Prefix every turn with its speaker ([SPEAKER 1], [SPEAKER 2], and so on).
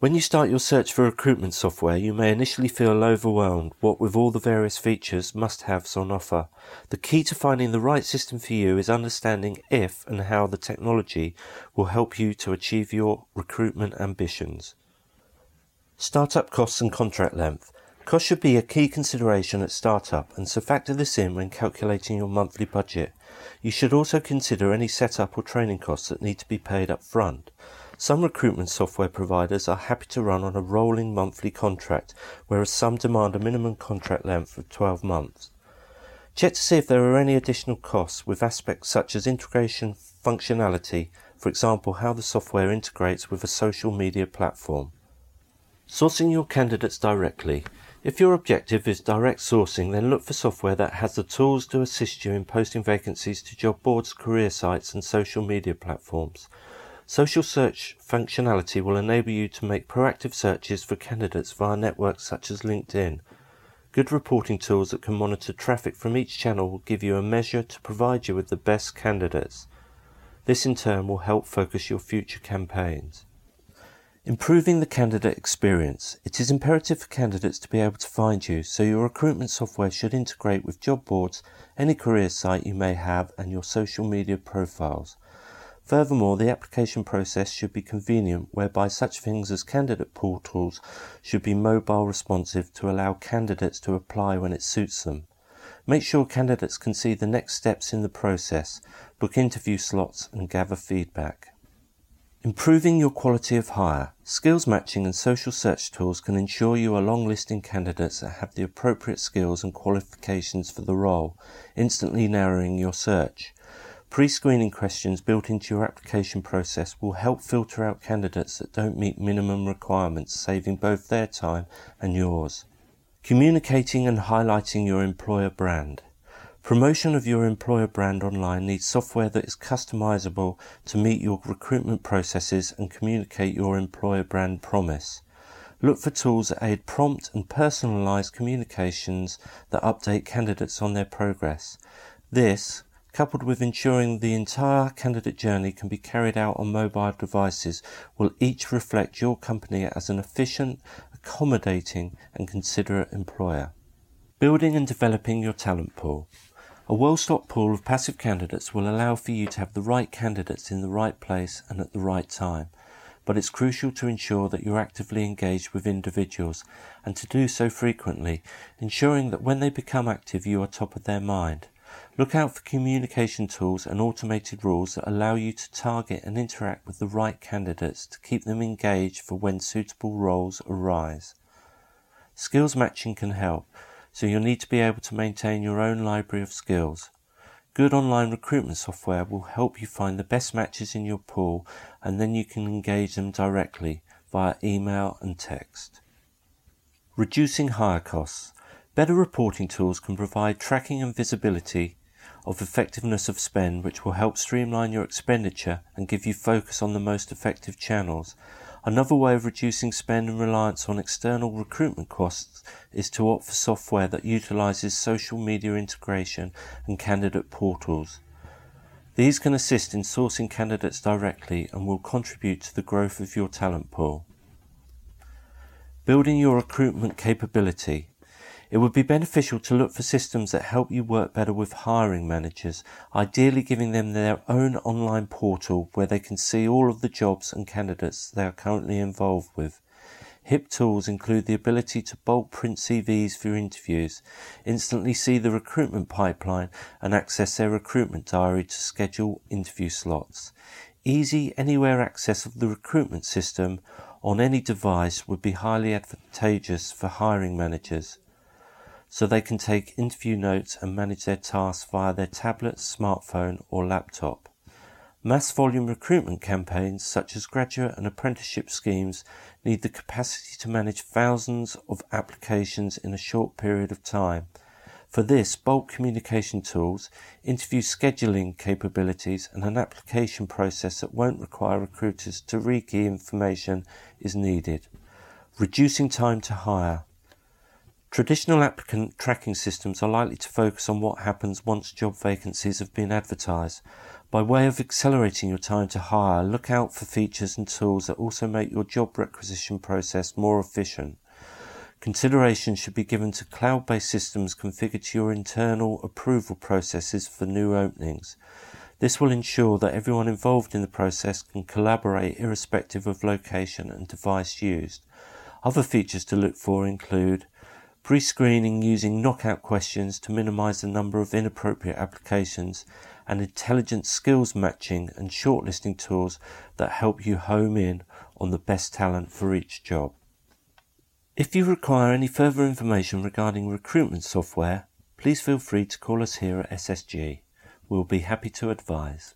[SPEAKER 1] When you start your search for recruitment software, you may initially feel overwhelmed, what with all the various features must haves on offer. The key to finding the right system for you is understanding if and how the technology will help you to achieve your recruitment ambitions. Startup costs and contract length. Cost should be a key consideration at startup, and so factor this in when calculating your monthly budget. You should also consider any setup or training costs that need to be paid up front. Some recruitment software providers are happy to run on a rolling monthly contract, whereas some demand a minimum contract length of 12 months. Check to see if there are any additional costs with aspects such as integration functionality, for example, how the software integrates with a social media platform. Sourcing your candidates directly. If your objective is direct sourcing, then look for software that has the tools to assist you in posting vacancies to job boards, career sites, and social media platforms. Social search functionality will enable you to make proactive searches for candidates via networks such as LinkedIn. Good reporting tools that can monitor traffic from each channel will give you a measure to provide you with the best candidates. This in turn will help focus your future campaigns. Improving the candidate experience. It is imperative for candidates to be able to find you, so your recruitment software should integrate with job boards, any career site you may have, and your social media profiles. Furthermore, the application process should be convenient, whereby such things as candidate portals should be mobile responsive to allow candidates to apply when it suits them. Make sure candidates can see the next steps in the process, book interview slots, and gather feedback. Improving your quality of hire. Skills matching and social search tools can ensure you are longlisting candidates that have the appropriate skills and qualifications for the role, instantly narrowing your search. Pre-screening questions built into your application process will help filter out candidates that don't meet minimum requirements, saving both their time and yours. Communicating and highlighting your employer brand. Promotion of your employer brand online needs software that is customizable to meet your recruitment processes and communicate your employer brand promise. Look for tools that aid prompt and personalized communications that update candidates on their progress. This, coupled with ensuring the entire candidate journey can be carried out on mobile devices, will each reflect your company as an efficient, accommodating, and considerate employer. Building and developing your talent pool. A well stocked pool of passive candidates will allow for you to have the right candidates in the right place and at the right time. But it's crucial to ensure that you're actively engaged with individuals and to do so frequently, ensuring that when they become active, you are top of their mind. Look out for communication tools and automated rules that allow you to target and interact with the right candidates to keep them engaged for when suitable roles arise. Skills matching can help, so you'll need to be able to maintain your own library of skills. Good online recruitment software will help you find the best matches in your pool and then you can engage them directly via email and text. Reducing hire costs. Better reporting tools can provide tracking and visibility of effectiveness of spend, which will help streamline your expenditure and give you focus on the most effective channels. Another way of reducing spend and reliance on external recruitment costs is to opt for software that utilizes social media integration and candidate portals. These can assist in sourcing candidates directly and will contribute to the growth of your talent pool. Building your recruitment capability. It would be beneficial to look for systems that help you work better with hiring managers, ideally giving them their own online portal where they can see all of the jobs and candidates they are currently involved with. HIP tools include the ability to bulk print CVs for interviews, instantly see the recruitment pipeline, and access their recruitment diary to schedule interview slots. Easy anywhere access of the recruitment system on any device would be highly advantageous for hiring managers so they can take interview notes and manage their tasks via their tablet, smartphone, or laptop. Mass volume recruitment campaigns, such as graduate and apprenticeship schemes, need the capacity to manage thousands of applications in a short period of time. For this, bulk communication tools, interview scheduling capabilities, and an application process that won't require recruiters to rekey information is needed. Reducing time to hire. Traditional applicant tracking systems are likely to focus on what happens once job vacancies have been advertised. By way of accelerating your time to hire, look out for features and tools that also make your job requisition process more efficient. Consideration should be given to cloud based systems configured to your internal approval processes for new openings. This will ensure that everyone involved in the process can collaborate irrespective of location and device used. Other features to look for include pre-screening using knockout questions to minimize the number of inappropriate applications, and intelligent skills matching and shortlisting tools that help you home in on the best talent for each job. If you require any further information regarding recruitment software, please feel free to call us here at SSG. We'll be happy to advise.